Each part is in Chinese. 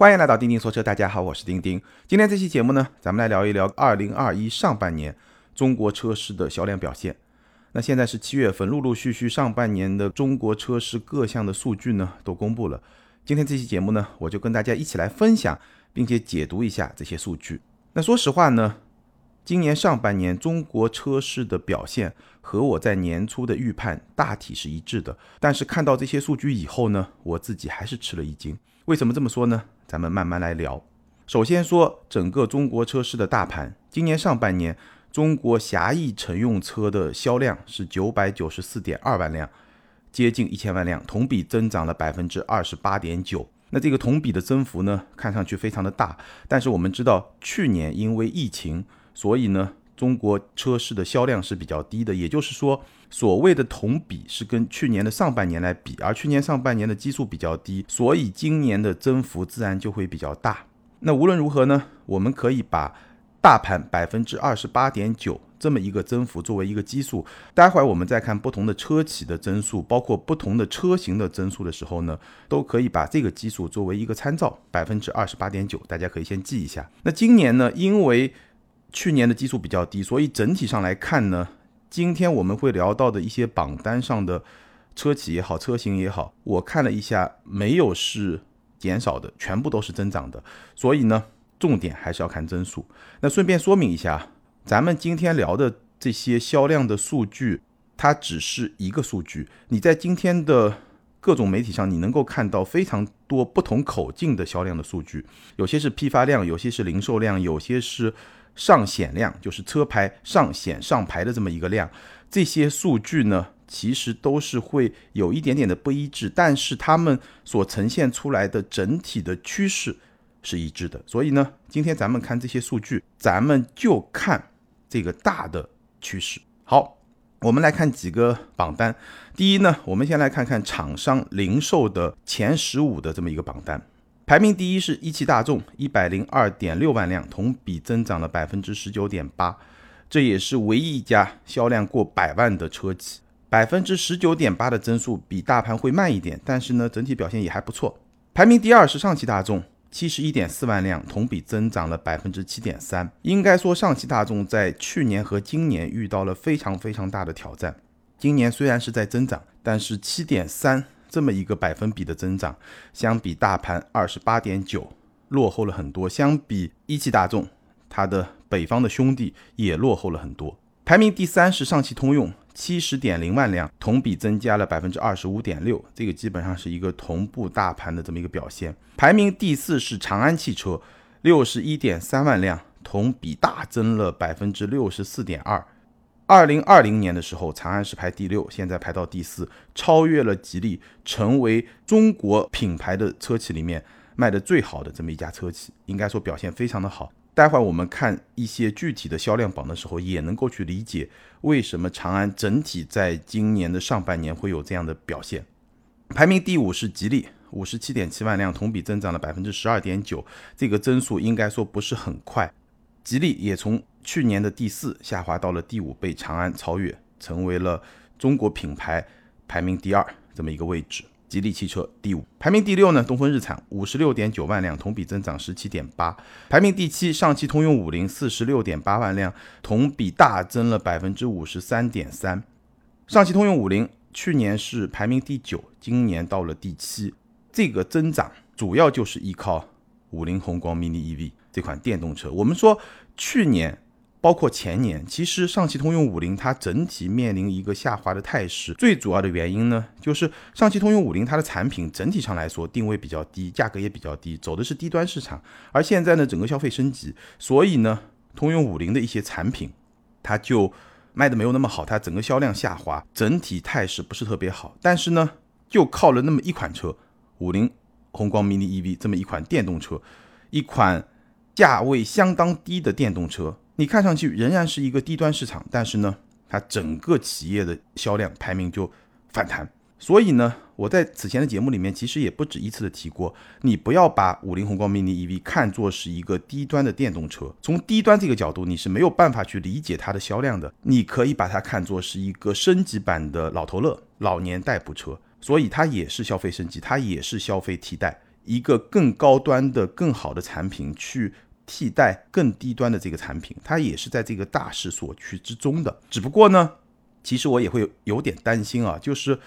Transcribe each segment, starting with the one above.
欢迎来到钉钉说车，大家好，我是钉钉。今天这期节目呢，咱们来聊一聊二零二一上半年中国车市的销量表现。那现在是七月份，陆陆续续上半年的中国车市各项的数据呢都公布了。今天这期节目呢，我就跟大家一起来分享，并且解读一下这些数据。那说实话呢，今年上半年中国车市的表现和我在年初的预判大体是一致的。但是看到这些数据以后呢，我自己还是吃了一惊。为什么这么说呢？咱们慢慢来聊。首先说整个中国车市的大盘，今年上半年中国狭义乘用车的销量是九百九十四点二万辆，接近一千万辆，同比增长了百分之二十八点九。那这个同比的增幅呢，看上去非常的大。但是我们知道，去年因为疫情，所以呢。中国车市的销量是比较低的，也就是说，所谓的同比是跟去年的上半年来比，而去年上半年的基数比较低，所以今年的增幅自然就会比较大。那无论如何呢，我们可以把大盘百分之二十八点九这么一个增幅作为一个基数。待会儿我们再看不同的车企的增速，包括不同的车型的增速的时候呢，都可以把这个基数作为一个参照，百分之二十八点九，大家可以先记一下。那今年呢，因为去年的基数比较低，所以整体上来看呢，今天我们会聊到的一些榜单上的车企也好，车型也好，我看了一下，没有是减少的，全部都是增长的。所以呢，重点还是要看增速。那顺便说明一下，咱们今天聊的这些销量的数据，它只是一个数据。你在今天的各种媒体上，你能够看到非常多不同口径的销量的数据，有些是批发量，有些是零售量，有些是。上显量就是车牌上显上牌的这么一个量，这些数据呢，其实都是会有一点点的不一致，但是它们所呈现出来的整体的趋势是一致的。所以呢，今天咱们看这些数据，咱们就看这个大的趋势。好，我们来看几个榜单。第一呢，我们先来看看厂商零售的前十五的这么一个榜单。排名第一是一汽大众，一百零二点六万辆，同比增长了百分之十九点八，这也是唯一一家销量过百万的车企。百分之十九点八的增速比大盘会慢一点，但是呢，整体表现也还不错。排名第二是上汽大众，七十一点四万辆，同比增长了百分之七点三。应该说，上汽大众在去年和今年遇到了非常非常大的挑战。今年虽然是在增长，但是七点三。这么一个百分比的增长，相比大盘二十八点九，落后了很多。相比一汽大众，它的北方的兄弟也落后了很多。排名第三是上汽通用，七十点零万辆，同比增加了百分之二十五点六，这个基本上是一个同步大盘的这么一个表现。排名第四是长安汽车，六十一点三万辆，同比大增了百分之六十四点二。二零二零年的时候，长安是排第六，现在排到第四，超越了吉利，成为中国品牌的车企里面卖的最好的这么一家车企，应该说表现非常的好。待会儿我们看一些具体的销量榜的时候，也能够去理解为什么长安整体在今年的上半年会有这样的表现。排名第五是吉利，五十七点七万辆，同比增长了百分之十二点九，这个增速应该说不是很快。吉利也从去年的第四下滑到了第五，被长安超越，成为了中国品牌排名第二这么一个位置。吉利汽车第五，排名第六呢？东风日产五十六点九万辆，同比增长十七点八。排名第七，上汽通用五菱四十六点八万辆，同比大增了百分之五十三点三。上汽通用五菱去年是排名第九，今年到了第七，这个增长主要就是依靠五菱宏光 mini EV 这款电动车。我们说去年。包括前年，其实上汽通用五菱它整体面临一个下滑的态势。最主要的原因呢，就是上汽通用五菱它的产品整体上来说定位比较低，价格也比较低，走的是低端市场。而现在呢，整个消费升级，所以呢，通用五菱的一些产品它就卖的没有那么好，它整个销量下滑，整体态势不是特别好。但是呢，就靠了那么一款车，五菱宏光 mini EV 这么一款电动车，一款价位相当低的电动车。你看上去仍然是一个低端市场，但是呢，它整个企业的销量排名就反弹。所以呢，我在此前的节目里面其实也不止一次的提过，你不要把五菱宏光 mini EV 看作是一个低端的电动车。从低端这个角度，你是没有办法去理解它的销量的。你可以把它看作是一个升级版的老头乐、老年代步车，所以它也是消费升级，它也是消费替代。一个更高端的、更好的产品去替代更低端的这个产品，它也是在这个大势所趋之中的。只不过呢，其实我也会有点担心啊，就是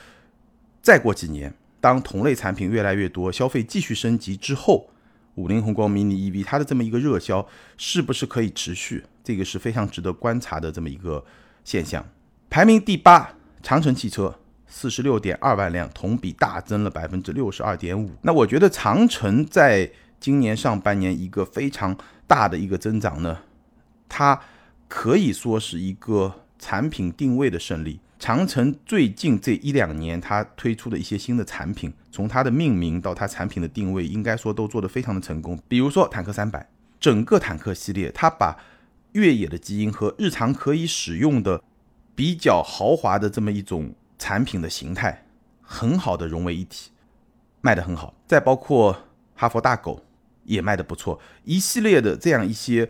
再过几年，当同类产品越来越多，消费继续升级之后，五菱宏光 mini EV 它的这么一个热销是不是可以持续？这个是非常值得观察的这么一个现象。排名第八，长城汽车。四十六点二万辆，同比大增了百分之六十二点五。那我觉得长城在今年上半年一个非常大的一个增长呢，它可以说是一个产品定位的胜利。长城最近这一两年，它推出的一些新的产品，从它的命名到它产品的定位，应该说都做得非常的成功。比如说坦克三百，整个坦克系列，它把越野的基因和日常可以使用的比较豪华的这么一种。产品的形态很好的融为一体，卖得很好。再包括哈佛大狗也卖得不错，一系列的这样一些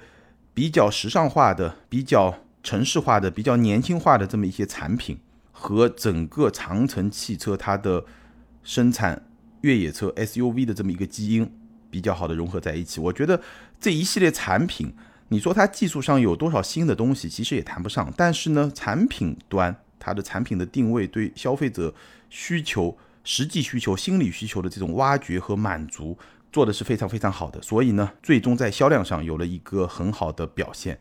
比较时尚化的、比较城市化的、比较年轻化的这么一些产品，和整个长城汽车它的生产越野车 SUV 的这么一个基因比较好的融合在一起。我觉得这一系列产品，你说它技术上有多少新的东西，其实也谈不上。但是呢，产品端。它的产品的定位对消费者需求、实际需求、心理需求的这种挖掘和满足做的是非常非常好的，所以呢，最终在销量上有了一个很好的表现，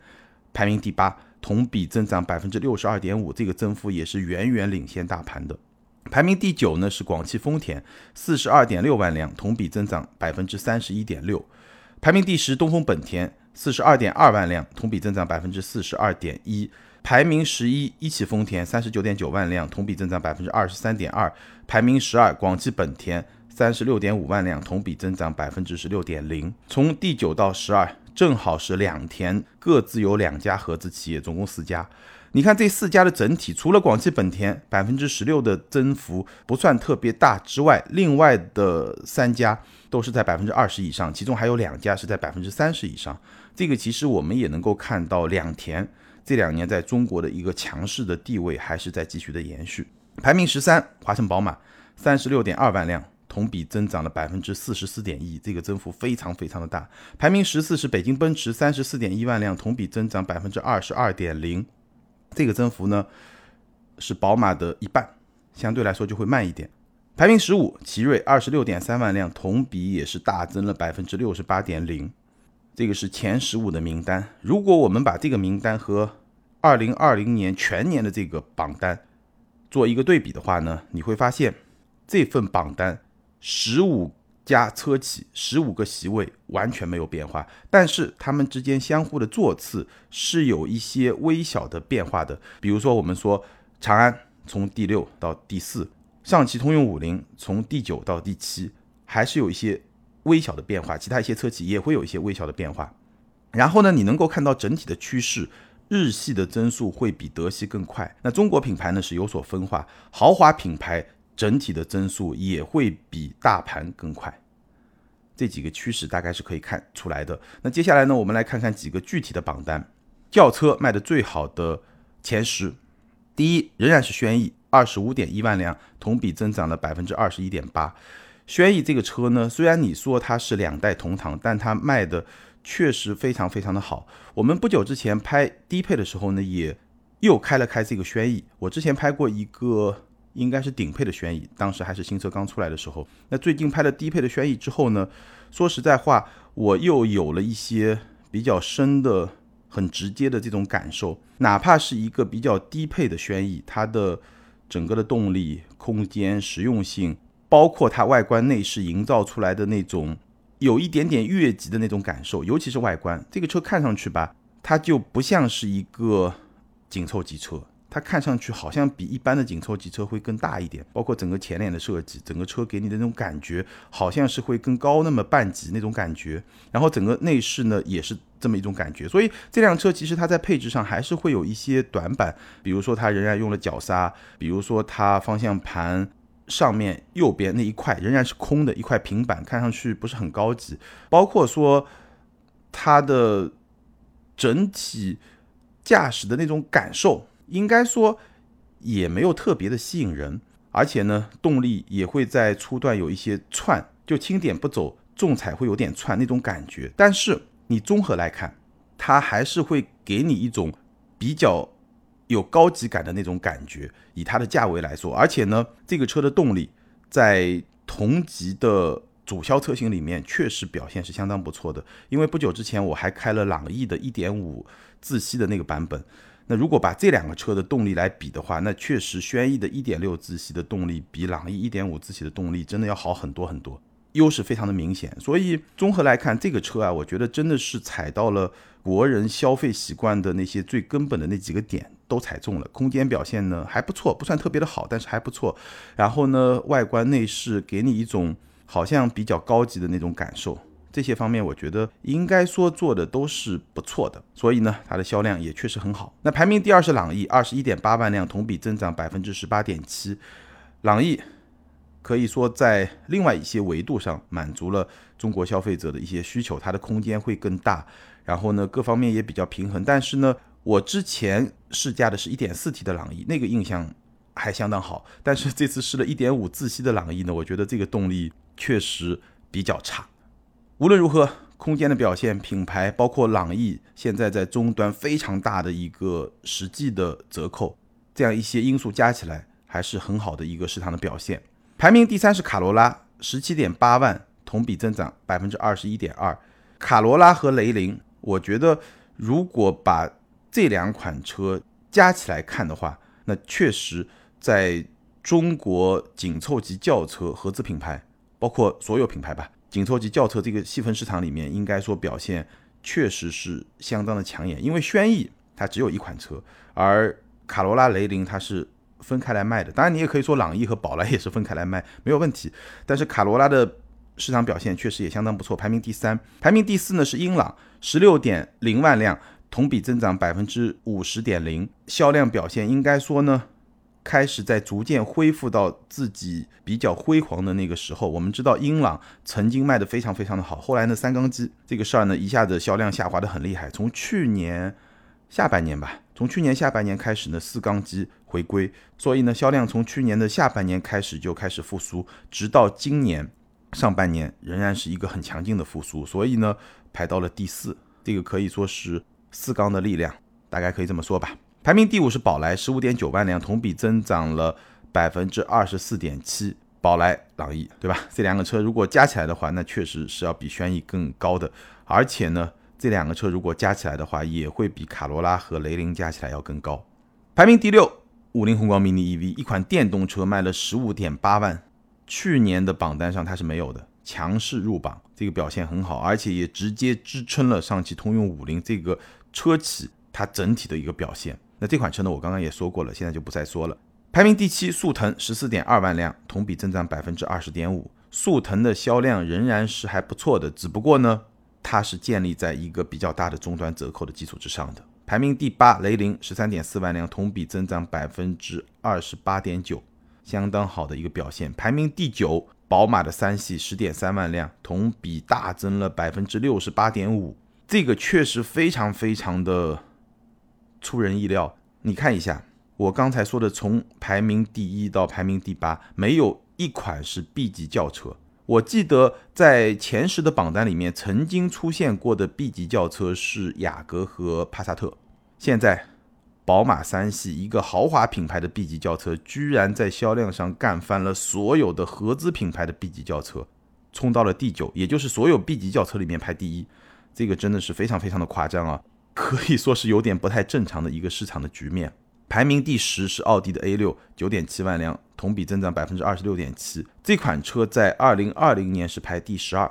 排名第八，同比增长百分之六十二点五，这个增幅也是远远领先大盘的。排名第九呢是广汽丰田，四十二点六万辆，同比增长百分之三十一点六。排名第十东风本田，四十二点二万辆，同比增长百分之四十二点一。排名十一，一汽丰田三十九点九万辆，同比增长百分之二十三点二。排名十二，广汽本田三十六点五万辆，同比增长百分之十六点零。从第九到十二，正好是两田各自有两家合资企业，总共四家。你看这四家的整体，除了广汽本田百分之十六的增幅不算特别大之外，另外的三家都是在百分之二十以上，其中还有两家是在百分之三十以上。这个其实我们也能够看到两田。这两年在中国的一个强势的地位还是在继续的延续。排名十三，华晨宝马三十六点二万辆，同比增长了百分之四十四点一，这个增幅非常非常的大。排名十四是北京奔驰三十四点一万辆，同比增长百分之二十二点零，这个增幅呢是宝马的一半，相对来说就会慢一点。排名十五，奇瑞二十六点三万辆，同比也是大增了百分之六十八点零。这个是前十五的名单。如果我们把这个名单和二零二零年全年的这个榜单做一个对比的话呢，你会发现这份榜单十五家车企十五个席位完全没有变化，但是他们之间相互的座次是有一些微小的变化的。比如说，我们说长安从第六到第四，上汽通用五菱从第九到第七，还是有一些。微小的变化，其他一些车企也会有一些微小的变化。然后呢，你能够看到整体的趋势，日系的增速会比德系更快。那中国品牌呢是有所分化，豪华品牌整体的增速也会比大盘更快。这几个趋势大概是可以看出来的。那接下来呢，我们来看看几个具体的榜单，轿车卖的最好的前十，第一仍然是轩逸，二十五点一万辆，同比增长了百分之二十一点八。轩逸这个车呢，虽然你说它是两代同堂，但它卖的确实非常非常的好。我们不久之前拍低配的时候呢，也又开了开这个轩逸。我之前拍过一个应该是顶配的轩逸，当时还是新车刚出来的时候。那最近拍了低配的轩逸之后呢，说实在话，我又有了一些比较深的、很直接的这种感受。哪怕是一个比较低配的轩逸，它的整个的动力、空间、实用性。包括它外观内饰营造出来的那种有一点点越级的那种感受，尤其是外观，这个车看上去吧，它就不像是一个紧凑级车，它看上去好像比一般的紧凑级车会更大一点。包括整个前脸的设计，整个车给你的那种感觉，好像是会更高那么半级那种感觉。然后整个内饰呢，也是这么一种感觉。所以这辆车其实它在配置上还是会有一些短板，比如说它仍然用了脚刹，比如说它方向盘。上面右边那一块仍然是空的一块平板，看上去不是很高级。包括说它的整体驾驶的那种感受，应该说也没有特别的吸引人。而且呢，动力也会在初段有一些窜，就轻点不走，重踩会有点窜那种感觉，但是你综合来看，它还是会给你一种比较有高级感的那种感觉。以它的价位来说，而且呢，这个车的动力在同级的主销车型里面确实表现是相当不错的。因为不久之前我还开了朗逸的1.5自吸的那个版本，那如果把这两个车的动力来比的话，那确实轩逸的1.6自吸的动力比朗逸1.5自吸的动力真的要好很多很多。优势非常的明显，所以综合来看，这个车啊，我觉得真的是踩到了国人消费习惯的那些最根本的那几个点，都踩中了。空间表现呢还不错，不算特别的好，但是还不错。然后呢，外观内饰给你一种好像比较高级的那种感受，这些方面我觉得应该说做的都是不错的。所以呢，它的销量也确实很好。那排名第二是朗逸，二十一点八万辆，同比增长百分之十八点七。朗逸。可以说，在另外一些维度上满足了中国消费者的一些需求，它的空间会更大，然后呢，各方面也比较平衡。但是呢，我之前试驾的是一点四 T 的朗逸，那个印象还相当好。但是这次试了一点五自吸的朗逸呢，我觉得这个动力确实比较差。无论如何，空间的表现、品牌，包括朗逸现在在终端非常大的一个实际的折扣，这样一些因素加起来，还是很好的一个市场的表现。排名第三是卡罗拉，十七点八万，同比增长百分之二十一点二。卡罗拉和雷凌，我觉得如果把这两款车加起来看的话，那确实在中国紧凑级轿车合资品牌，包括所有品牌吧，紧凑级轿车这个细分市场里面，应该说表现确实是相当的抢眼。因为轩逸它只有一款车，而卡罗拉、雷凌它是。分开来卖的，当然你也可以说朗逸和宝来也是分开来卖，没有问题。但是卡罗拉的市场表现确实也相当不错，排名第三。排名第四呢是英朗，十六点零万辆，同比增长百分之五十点零，销量表现应该说呢，开始在逐渐恢复到自己比较辉煌的那个时候。我们知道英朗曾经卖的非常非常的好，后来呢三缸机这个事儿呢一下子销量下滑的很厉害，从去年下半年吧。从去年下半年开始呢，四缸机回归，所以呢，销量从去年的下半年开始就开始复苏，直到今年上半年仍然是一个很强劲的复苏，所以呢，排到了第四，这个可以说是四缸的力量，大概可以这么说吧。排名第五是宝来，十五点九万辆，同比增长了百分之二十四点七。宝来、朗逸，对吧？这两个车如果加起来的话，那确实是要比轩逸更高的，而且呢。这两个车如果加起来的话，也会比卡罗拉和雷凌加起来要更高。排名第六，五菱宏光 mini EV，一款电动车卖了十五点八万，去年的榜单上它是没有的，强势入榜，这个表现很好，而且也直接支撑了上汽通用五菱这个车企它整体的一个表现。那这款车呢，我刚刚也说过了，现在就不再说了。排名第七，速腾十四点二万辆，同比增长百分之二十点五，速腾的销量仍然是还不错的，只不过呢。它是建立在一个比较大的终端折扣的基础之上的。排名第八，雷凌十三点四万辆，同比增长百分之二十八点九，相当好的一个表现。排名第九，宝马的三系十点三万辆，同比大增了百分之六十八点五，这个确实非常非常的出人意料。你看一下，我刚才说的，从排名第一到排名第八，没有一款是 B 级轿车。我记得在前十的榜单里面曾经出现过的 B 级轿车是雅阁和帕萨特，现在宝马三系一个豪华品牌的 B 级轿车，居然在销量上干翻了所有的合资品牌的 B 级轿车，冲到了第九，也就是所有 B 级轿车里面排第一，这个真的是非常非常的夸张啊，可以说是有点不太正常的一个市场的局面。排名第十是奥迪的 A 六，九点七万辆，同比增长百分之二十六点七。这款车在二零二零年是排第十二。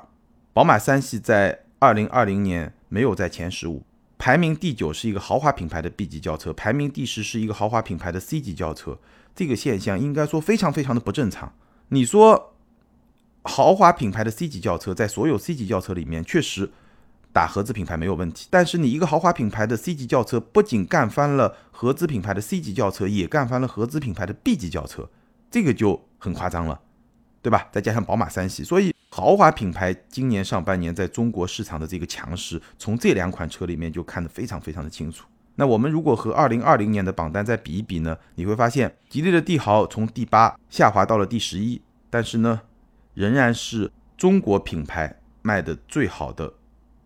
宝马三系在二零二零年没有在前十五。排名第九是一个豪华品牌的 B 级轿车，排名第十是一个豪华品牌的 C 级轿车。这个现象应该说非常非常的不正常。你说豪华品牌的 C 级轿车在所有 C 级轿车里面确实。打合资品牌没有问题，但是你一个豪华品牌的 C 级轿车，不仅干翻了合资品牌的 C 级轿车，也干翻了合资品牌的 B 级轿车，这个就很夸张了，对吧？再加上宝马三系，所以豪华品牌今年上半年在中国市场的这个强势，从这两款车里面就看得非常非常的清楚。那我们如果和二零二零年的榜单再比一比呢？你会发现，吉利的帝豪从第八下滑到了第十一，但是呢，仍然是中国品牌。卖的最好的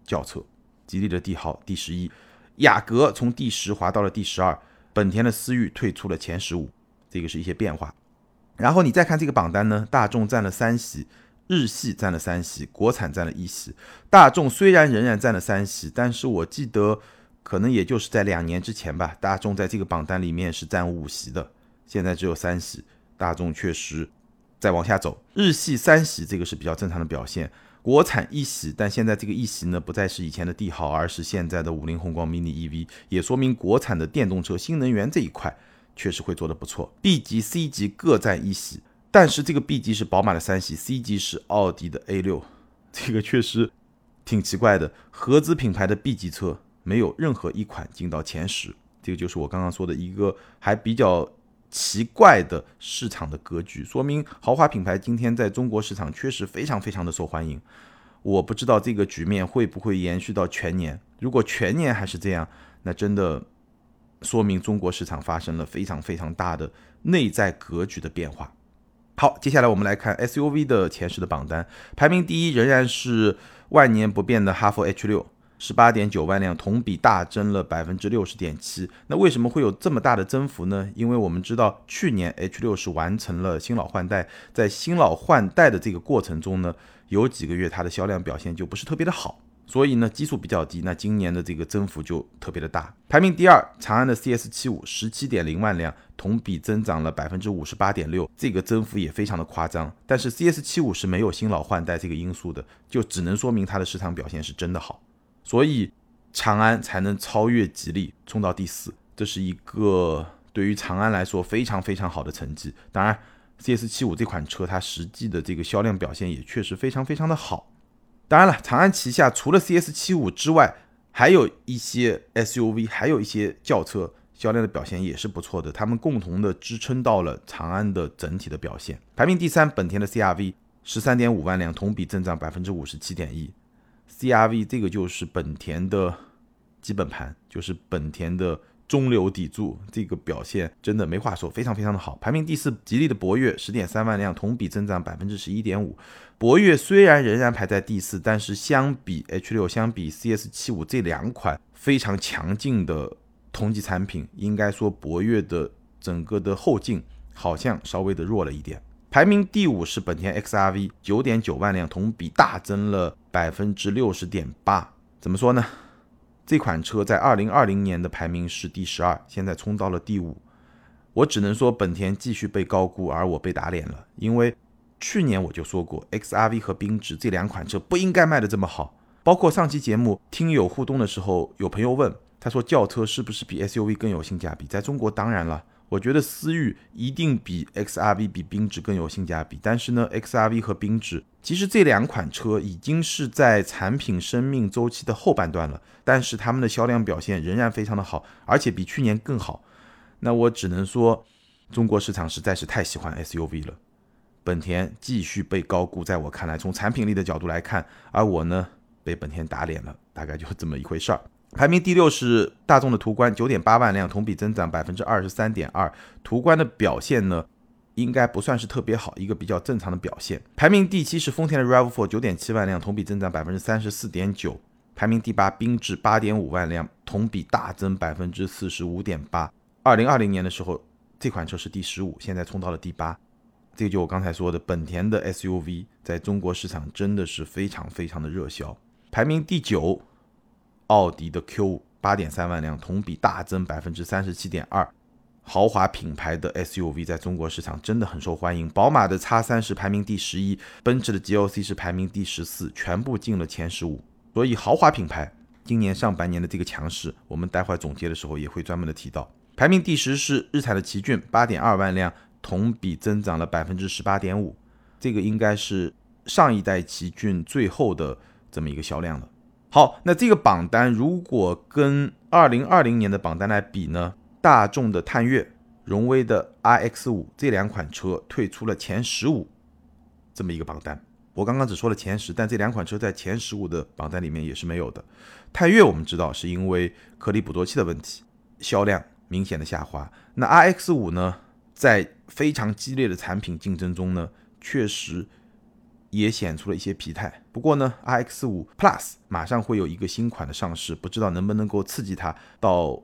轿车，吉利的帝豪第十一，雅阁从第十滑到了第十二，本田的思域退出了前十五，这个是一些变化。然后你再看这个榜单呢，大众占了三席，日系占了三席，国产占了一席。大众虽然仍然占了三席，但是我记得可能也就是在两年之前吧，大众在这个榜单里面是占五席的，现在只有三席，大众确实在往下走。日系三席这个是比较正常的表现，国产一席，但现在这个一席呢不再是以前的帝豪，而是现在的五菱宏光 mini EV，也说明国产的电动车新能源这一块。确实会做得不错，B 级、C 级各占一席，但是这个 B 级是宝马的三系，C 级是奥迪的 A 六，这个确实挺奇怪的。合资品牌的 B 级车没有任何一款进到前十，这个就是我刚刚说的一个还比较奇怪的市场的格局，说明豪华品牌今天在中国市场确实非常非常的受欢迎。我不知道这个局面会不会延续到全年，如果全年还是这样，那真的。说明中国市场发生了非常非常大的内在格局的变化。好，接下来我们来看 SUV 的前十的榜单，排名第一仍然是万年不变的哈弗 H 六，十八点九万辆，同比大增了百分之六十点七。那为什么会有这么大的增幅呢？因为我们知道去年 H 六是完成了新老换代，在新老换代的这个过程中呢，有几个月它的销量表现就不是特别的好。所以呢，基数比较低，那今年的这个增幅就特别的大。排名第二，长安的 CS 七五，十七点零万辆，同比增长了百分之五十八点六，这个增幅也非常的夸张。但是 CS 七五是没有新老换代这个因素的，就只能说明它的市场表现是真的好，所以长安才能超越吉利，冲到第四，这是一个对于长安来说非常非常好的成绩。当然，CS 七五这款车它实际的这个销量表现也确实非常非常的好。当然了，长安旗下除了 CS 七五之外，还有一些 SUV，还有一些轿车销量的表现也是不错的。他们共同的支撑到了长安的整体的表现。排名第三，本田的 CRV 十三点五万辆，同比增长百分之五十七点一。CRV 这个就是本田的基本盘，就是本田的。中流砥柱，这个表现真的没话说，非常非常的好。排名第四，吉利的博越十点三万辆，同比增长百分之十一点五。博越虽然仍然排在第四，但是相比 H 六、相比 CS 七五这两款非常强劲的同级产品，应该说博越的整个的后劲好像稍微的弱了一点。排名第五是本田 XRV，九点九万辆，同比大增了百分之六十点八。怎么说呢？这款车在二零二零年的排名是第十二，现在冲到了第五。我只能说本田继续被高估，而我被打脸了。因为去年我就说过，XRV 和缤智这两款车不应该卖的这么好。包括上期节目听友互动的时候，有朋友问，他说轿车是不是比 SUV 更有性价比？在中国，当然了。我觉得思域一定比 XRV 比缤智更有性价比，但是呢，XRV 和缤智其实这两款车已经是在产品生命周期的后半段了，但是他们的销量表现仍然非常的好，而且比去年更好。那我只能说，中国市场实在是太喜欢 SUV 了，本田继续被高估，在我看来，从产品力的角度来看，而我呢被本田打脸了，大概就这么一回事儿。排名第六是大众的途观，九点八万辆，同比增长百分之二十三点二。途观的表现呢，应该不算是特别好，一个比较正常的表现。排名第七是丰田的 RAV4，九点七万辆，同比增长百分之三十四点九。排名第八，缤智八点五万辆，同比大增百分之四十五点八。二零二零年的时候，这款车是第十五，现在冲到了第八。这就我刚才说的，本田的 SUV 在中国市场真的是非常非常的热销。排名第九。奥迪的 Q 五八点三万辆，同比大增百分之三十七点二。豪华品牌的 SUV 在中国市场真的很受欢迎。宝马的 X 三是排名第十一，奔驰的 GLC 是排名第十四，全部进了前十五。所以豪华品牌今年上半年的这个强势，我们待会总结的时候也会专门的提到。排名第十是日产的奇骏，八点二万辆，同比增长了百分之十八点五。这个应该是上一代奇骏最后的这么一个销量了。好，那这个榜单如果跟二零二零年的榜单来比呢？大众的探岳、荣威的 RX 五这两款车退出了前十五，这么一个榜单。我刚刚只说了前十，但这两款车在前十五的榜单里面也是没有的。探岳我们知道是因为颗粒捕捉器的问题，销量明显的下滑。那 RX 五呢，在非常激烈的产品竞争中呢，确实也显出了一些疲态。不过呢，RX 五 Plus 马上会有一个新款的上市，不知道能不能够刺激它到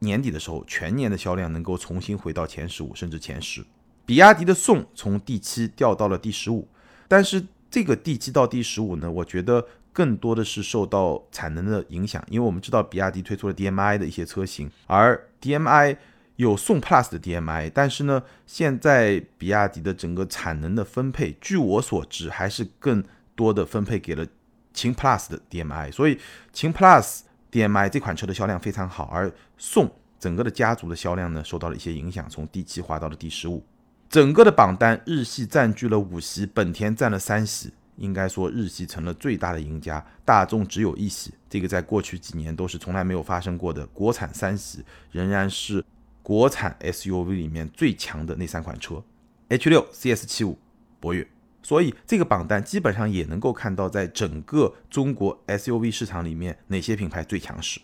年底的时候，全年的销量能够重新回到前十五甚至前十。比亚迪的宋从第七掉到了第十五，但是这个第七到第十五呢，我觉得更多的是受到产能的影响，因为我们知道比亚迪推出了 DMI 的一些车型，而 DMI 有宋 Plus 的 DMI，但是呢，现在比亚迪的整个产能的分配，据我所知，还是更多的分配给了秦 Plus 的 DMI，所以秦 Plus DMI 这款车的销量非常好，而宋整个的家族的销量呢，受到了一些影响，从第七滑到了第十五。整个的榜单，日系占据了五席，本田占了三席，应该说日系成了最大的赢家，大众只有一席，这个在过去几年都是从来没有发生过的。国产三席仍然是国产 SUV 里面最强的那三款车，H 六、CS 七五、博越，所以这个榜单基本上也能够看到，在整个中国 SUV 市场里面哪些品牌最强势，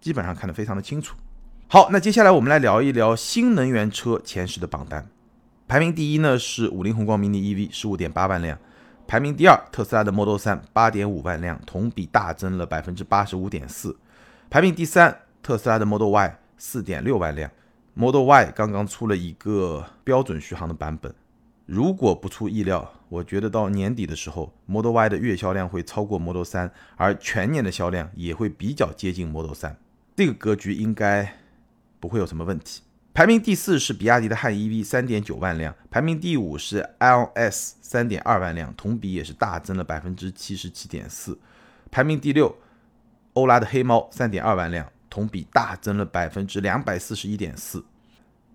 基本上看得非常的清楚。好，那接下来我们来聊一聊新能源车前十的榜单。排名第一呢是五菱宏光 mini EV，十五点八万辆。排名第二，特斯拉的 Model 3，八点五万辆，同比大增了百分之八十五点四。排名第三，特斯拉的 Model Y，四点六万辆。Model Y 刚刚出了一个标准续航的版本，如果不出意料，我觉得到年底的时候，Model Y 的月销量会超过 Model 3，而全年的销量也会比较接近 Model 3。这个格局应该不会有什么问题。排名第四是比亚迪的汉 EV，三点九万辆；排名第五是 iOS，三点二万辆，同比也是大增了百分之七十七点四。排名第六，欧拉的黑猫，三点二万辆，同比大增了百分之两百四十一点四。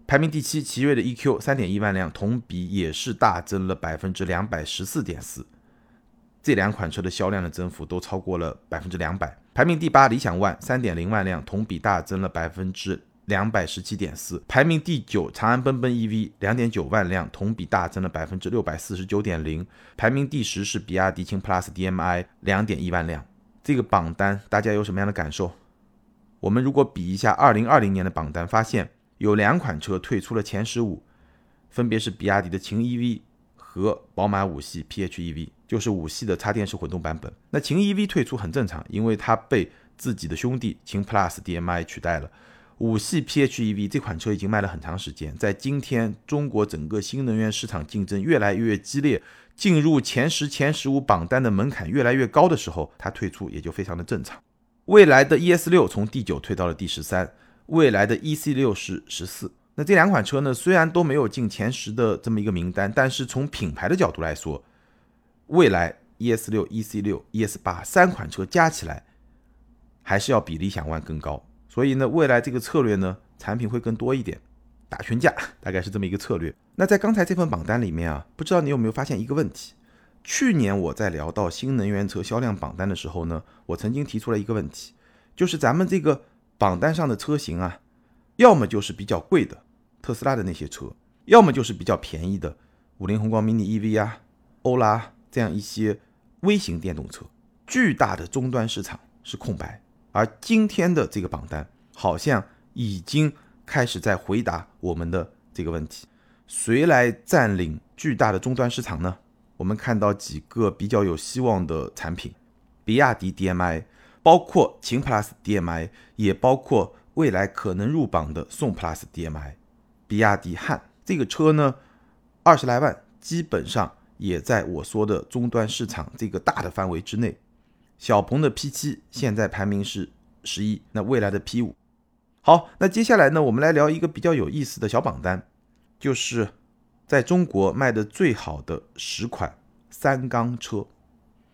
排名第七，奇瑞的 EQ，三点一万辆，同比也是大增了百分之两百十四点四。这两款车的销量的增幅都超过了百分之两百。排名第八，理想 ONE，三点零万辆，同比大增了百分之。两百十七点四，排名第九。长安奔奔 EV 两点九万辆，同比大增了百分之六百四十九点零。排名第十是比亚迪秦 PLUS DM-i 两点一万辆。这个榜单大家有什么样的感受？我们如果比一下二零二零年的榜单，发现有两款车退出了前十五，分别是比亚迪的秦 EV 和宝马五系 PHEV，就是五系的插电式混动版本。那秦 EV 退出很正常，因为它被自己的兄弟秦 PLUS DM-i 取代了。五系 PHEV 这款车已经卖了很长时间，在今天中国整个新能源市场竞争越来越激烈，进入前十、前十五榜单的门槛越来越高的时候，它退出也就非常的正常。未来的 ES 六从第九退到了第十三，未来的 EC 六是十四。那这两款车呢，虽然都没有进前十的这么一个名单，但是从品牌的角度来说，未来 ES 六、EC 六、ES 八三款车加起来，还是要比理想 ONE 更高。所以呢，未来这个策略呢，产品会更多一点，打群架，大概是这么一个策略。那在刚才这份榜单里面啊，不知道你有没有发现一个问题？去年我在聊到新能源车销量榜单的时候呢，我曾经提出了一个问题，就是咱们这个榜单上的车型啊，要么就是比较贵的特斯拉的那些车，要么就是比较便宜的五菱宏光 mini EV 啊、欧拉这样一些微型电动车，巨大的终端市场是空白。而今天的这个榜单好像已经开始在回答我们的这个问题：谁来占领巨大的终端市场呢？我们看到几个比较有希望的产品，比亚迪 DMI，包括秦 PLUS DMI，也包括未来可能入榜的宋 PLUS DMI。比亚迪汉这个车呢，二十来万，基本上也在我说的终端市场这个大的范围之内。小鹏的 P7 现在排名是十一，那未来的 P5。好，那接下来呢，我们来聊一个比较有意思的小榜单，就是在中国卖的最好的十款三缸车。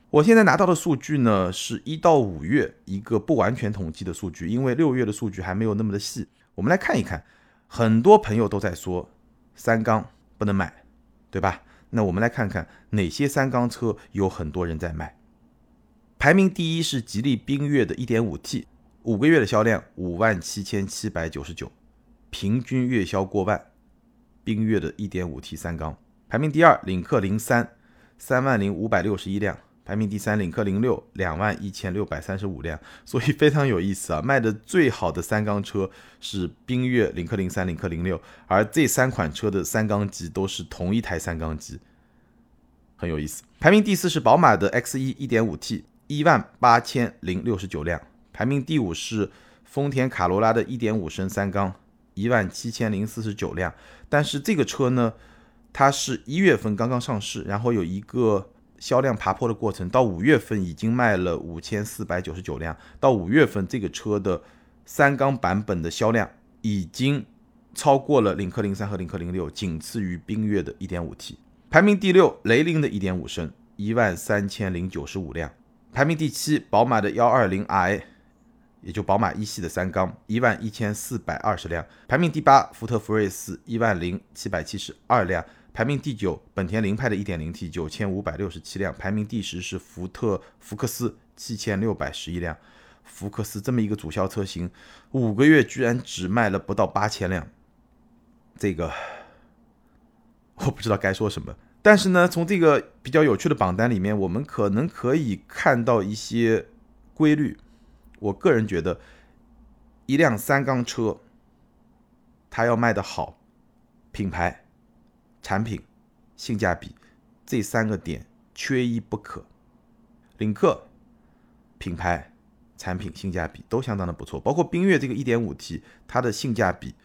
我现在拿到的数据呢，是一到五月一个不完全统计的数据，因为六月的数据还没有那么的细。我们来看一看，很多朋友都在说三缸不能买，对吧？那我们来看看哪些三缸车有很多人在卖。排名第一是吉利缤越的 1.5T，五个月的销量五万七千七百九十九，平均月销过万。缤越的 1.5T 三缸。排名第二，领克零三，三万零五百六十一辆。排名第三，领克零六，两万一千六百三十五辆。所以非常有意思啊，卖的最好的三缸车是缤越、领克零三、领克零六，而这三款车的三缸机都是同一台三缸机。很有意思。排名第四是宝马的 X1 1.5T，一万八千零六十九辆。排名第五是丰田卡罗拉的1.5升三缸，一万七千零四十九辆。但是这个车呢，它是一月份刚刚上市，然后有一个销量爬坡的过程，到五月份已经卖了五千四百九十九辆。到五月份这个车的三缸版本的销量已经超过了领克零三和领克零六，仅次于缤越的 1.5T。排名第六，雷凌的1.5升，一万三千零九十五辆。排名第七，宝马的 120i。也就宝马一系的三缸一万一千四百二十辆，排名第八；福特福睿斯一万零七百七十二辆，排名第九；本田凌派的一点零 T 九千五百六十七辆，排名第十是福特福克斯七千六百十一辆。福克斯这么一个主销车型，五个月居然只卖了不到八千辆，这个我不知道该说什么。但是呢，从这个比较有趣的榜单里面，我们可能可以看到一些规律。我个人觉得，一辆三缸车，它要卖得好，品牌、产品、性价比这三个点缺一不可。领克品牌、产品、性价比都相当的不错，包括缤越这个 1.5T，它的性价比，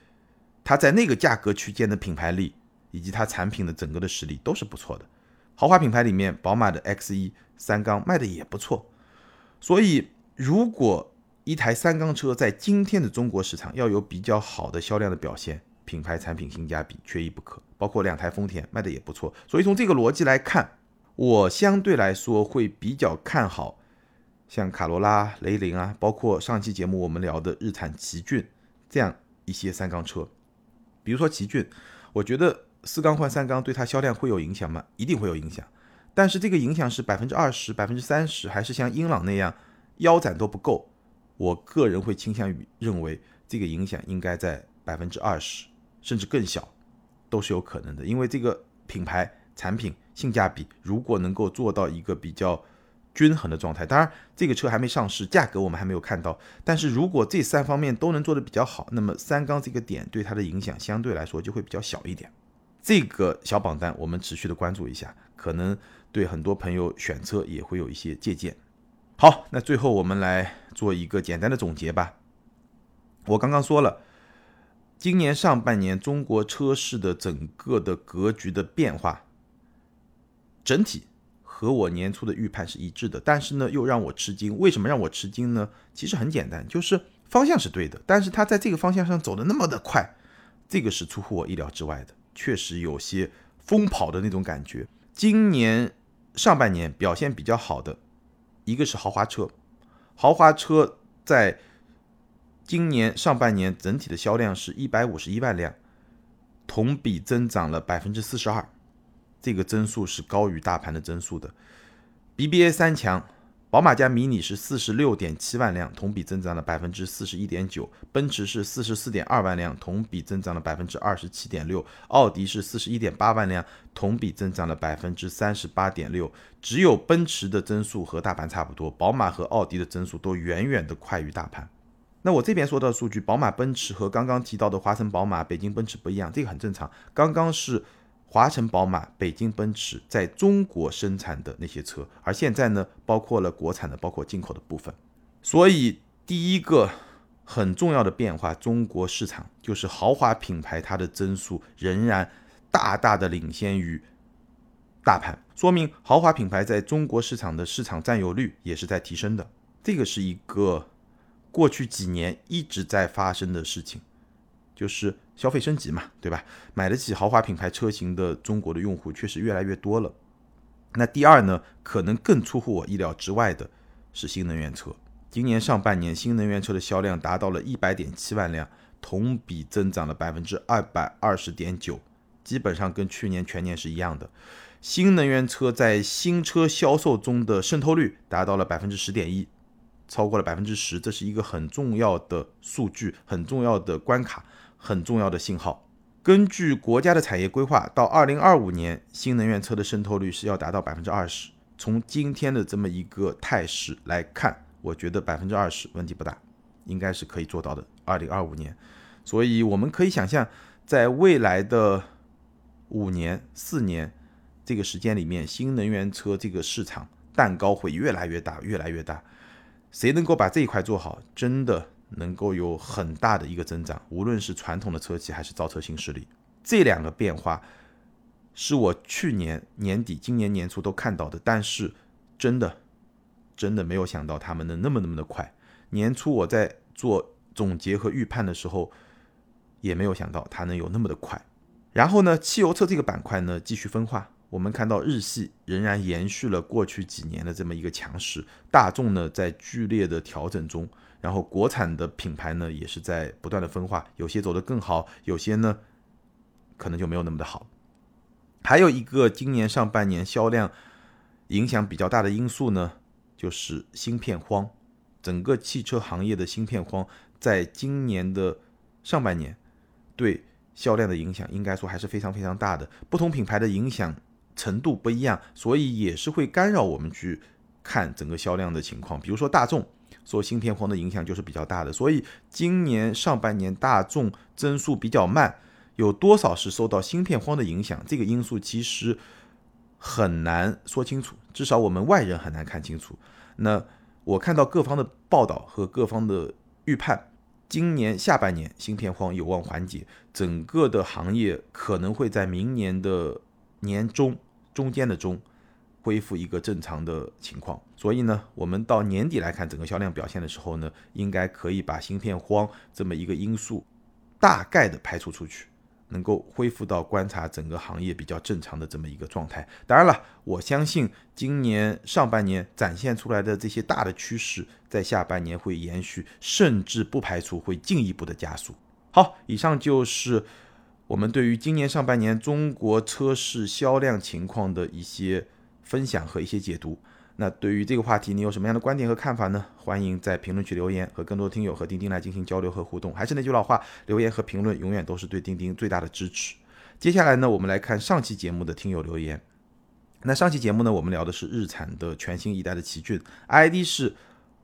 它在那个价格区间的品牌力以及它产品的整个的实力都是不错的。豪华品牌里面，宝马的 X1 三缸卖的也不错，所以。如果一台三缸车在今天的中国市场要有比较好的销量的表现，品牌产品性价比缺一不可。包括两台丰田卖的也不错，所以从这个逻辑来看，我相对来说会比较看好像卡罗拉、雷凌啊，包括上期节目我们聊的日产奇骏这样一些三缸车。比如说奇骏，我觉得四缸换三缸对它销量会有影响吗？一定会有影响，但是这个影响是百分之二十、百分之三十，还是像英朗那样？腰斩都不够，我个人会倾向于认为这个影响应该在百分之二十，甚至更小，都是有可能的。因为这个品牌产品性价比如果能够做到一个比较均衡的状态，当然这个车还没上市，价格我们还没有看到。但是如果这三方面都能做得比较好，那么三缸这个点对它的影响相对来说就会比较小一点。这个小榜单我们持续的关注一下，可能对很多朋友选车也会有一些借鉴。好，那最后我们来做一个简单的总结吧。我刚刚说了，今年上半年中国车市的整个的格局的变化，整体和我年初的预判是一致的，但是呢，又让我吃惊。为什么让我吃惊呢？其实很简单，就是方向是对的，但是它在这个方向上走的那么的快，这个是出乎我意料之外的，确实有些疯跑的那种感觉。今年上半年表现比较好的。一个是豪华车，豪华车在今年上半年整体的销量是一百五十一万辆，同比增长了百分之四十二，这个增速是高于大盘的增速的。BBA 三强。宝马加迷你是四十六点七万辆，同比增长了百分之四十一点九；奔驰是四十四点二万辆，同比增长了百分之二十七点六；奥迪是四十一点八万辆，同比增长了百分之三十八点六。只有奔驰的增速和大盘差不多，宝马和奥迪的增速都远远的快于大盘。那我这边说到的数据，宝马、奔驰和刚刚提到的华晨宝马、北京奔驰不一样，这个很正常。刚刚是。华晨宝马、北京奔驰在中国生产的那些车，而现在呢，包括了国产的，包括进口的部分。所以第一个很重要的变化，中国市场就是豪华品牌它的增速仍然大大的领先于大盘，说明豪华品牌在中国市场的市场占有率也是在提升的。这个是一个过去几年一直在发生的事情。就是消费升级嘛，对吧？买得起豪华品牌车型的中国的用户确实越来越多了。那第二呢，可能更出乎我意料之外的是新能源车。今年上半年，新能源车的销量达到了一百点七万辆，同比增长了百分之二百二十点九，基本上跟去年全年是一样的。新能源车在新车销售中的渗透率达到了百分之十点一，超过了百分之十，这是一个很重要的数据，很重要的关卡。很重要的信号。根据国家的产业规划，到二零二五年，新能源车的渗透率是要达到百分之二十。从今天的这么一个态势来看，我觉得百分之二十问题不大，应该是可以做到的。二零二五年，所以我们可以想象，在未来的五年、四年，这个时间里面，新能源车这个市场蛋糕会越来越大，越来越大。谁能够把这一块做好，真的能够有很大的一个增长。无论是传统的车企还是造车新势力，这两个变化是我去年年底、今年年初都看到的，但是真的真的没有想到他们能那么那么的快。年初我在做总结和预判的时候，也没有想到它能有那么的快。然后呢，汽油车这个板块呢继续分化。我们看到日系仍然延续了过去几年的这么一个强势，大众呢在剧烈的调整中，然后国产的品牌呢也是在不断的分化，有些走得更好，有些呢可能就没有那么的好。还有一个今年上半年销量影响比较大的因素呢，就是芯片荒，整个汽车行业的芯片荒在今年的上半年对销量的影响，应该说还是非常非常大的，不同品牌的影响。程度不一样，所以也是会干扰我们去看整个销量的情况。比如说大众受芯片荒的影响就是比较大的，所以今年上半年大众增速比较慢，有多少是受到芯片荒的影响？这个因素其实很难说清楚，至少我们外人很难看清楚。那我看到各方的报道和各方的预判，今年下半年芯片荒有望缓解，整个的行业可能会在明年的年中。中间的中恢复一个正常的情况，所以呢，我们到年底来看整个销量表现的时候呢，应该可以把芯片荒这么一个因素大概的排除出去，能够恢复到观察整个行业比较正常的这么一个状态。当然了，我相信今年上半年展现出来的这些大的趋势，在下半年会延续，甚至不排除会进一步的加速。好，以上就是。我们对于今年上半年中国车市销量情况的一些分享和一些解读。那对于这个话题，你有什么样的观点和看法呢？欢迎在评论区留言，和更多听友和钉钉来进行交流和互动。还是那句老话，留言和评论永远都是对钉钉最大的支持。接下来呢，我们来看上期节目的听友留言。那上期节目呢，我们聊的是日产的全新一代的奇骏，ID 是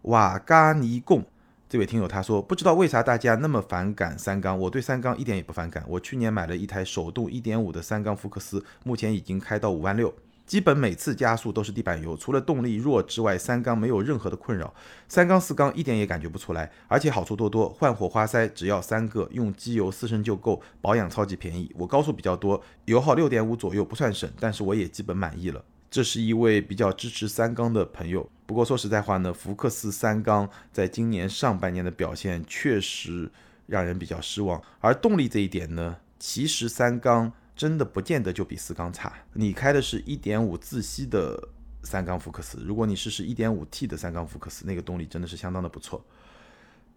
瓦嘎尼贡。这位听友他说，不知道为啥大家那么反感三缸，我对三缸一点也不反感。我去年买了一台手动1.5的三缸福克斯，目前已经开到五万六，基本每次加速都是地板油，除了动力弱之外，三缸没有任何的困扰。三缸四缸一点也感觉不出来，而且好处多多，换火花塞只要三个，用机油四升就够，保养超级便宜。我高速比较多，油耗六点五左右不算省，但是我也基本满意了。这是一位比较支持三缸的朋友。不过说实在话呢，福克斯三缸在今年上半年的表现确实让人比较失望。而动力这一点呢，其实三缸真的不见得就比四缸差。你开的是一点五自吸的三缸福克斯，如果你试试一点五 T 的三缸福克斯，那个动力真的是相当的不错。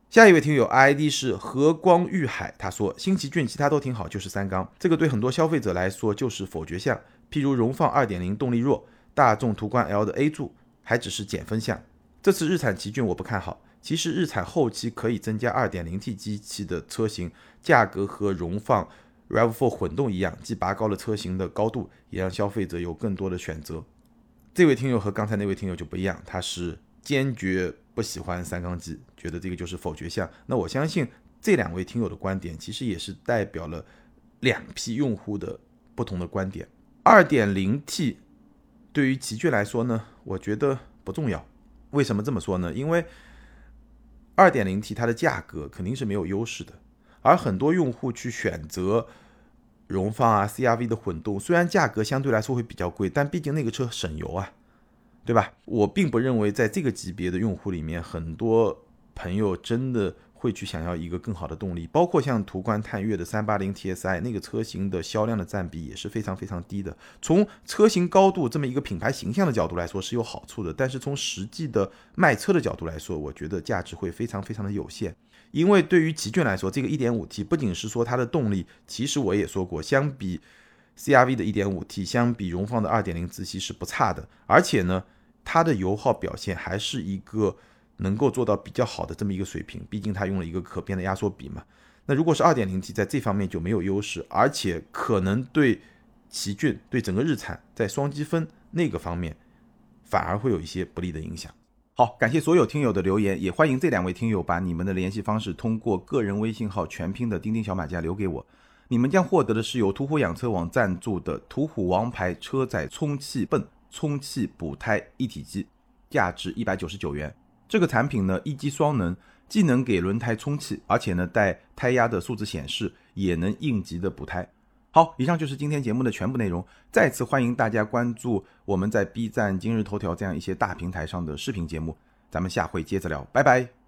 下一位听友 ID 是和光遇海，他说新奇骏其他都挺好，就是三缸，这个对很多消费者来说就是否决项。譬如荣放2.0动力弱，大众途观 L 的 A 柱还只是减分项。这次日产奇骏我不看好。其实日产后期可以增加 2.0T 机器的车型，价格和荣放 RAV4 混动一样，既拔高了车型的高度，也让消费者有更多的选择。这位听友和刚才那位听友就不一样，他是坚决不喜欢三缸机，觉得这个就是否决项。那我相信这两位听友的观点，其实也是代表了两批用户的不同的观点。二点零 T 对于奇骏来说呢，我觉得不重要。为什么这么说呢？因为二点零 T 它的价格肯定是没有优势的，而很多用户去选择荣放啊、CRV 的混动，虽然价格相对来说会比较贵，但毕竟那个车省油啊，对吧？我并不认为在这个级别的用户里面，很多朋友真的。会去想要一个更好的动力，包括像途观探岳的三八零 TSI 那个车型的销量的占比也是非常非常低的。从车型高度这么一个品牌形象的角度来说是有好处的，但是从实际的卖车的角度来说，我觉得价值会非常非常的有限。因为对于奇骏来说，这个 1.5T 不仅是说它的动力，其实我也说过，相比 CRV 的 1.5T，相比荣放的2.0自吸是不差的，而且呢，它的油耗表现还是一个。能够做到比较好的这么一个水平，毕竟它用了一个可变的压缩比嘛。那如果是二点零 T，在这方面就没有优势，而且可能对奇骏、对整个日产在双积分那个方面，反而会有一些不利的影响。好，感谢所有听友的留言，也欢迎这两位听友把你们的联系方式通过个人微信号全拼的钉钉小马甲留给我。你们将获得的是由途虎养车网赞助的途虎王牌车载充气泵充气补胎一体机，价值一百九十九元。这个产品呢，一机双能，既能给轮胎充气，而且呢带胎压的数字显示，也能应急的补胎。好，以上就是今天节目的全部内容。再次欢迎大家关注我们在 B 站、今日头条这样一些大平台上的视频节目。咱们下回接着聊，拜拜。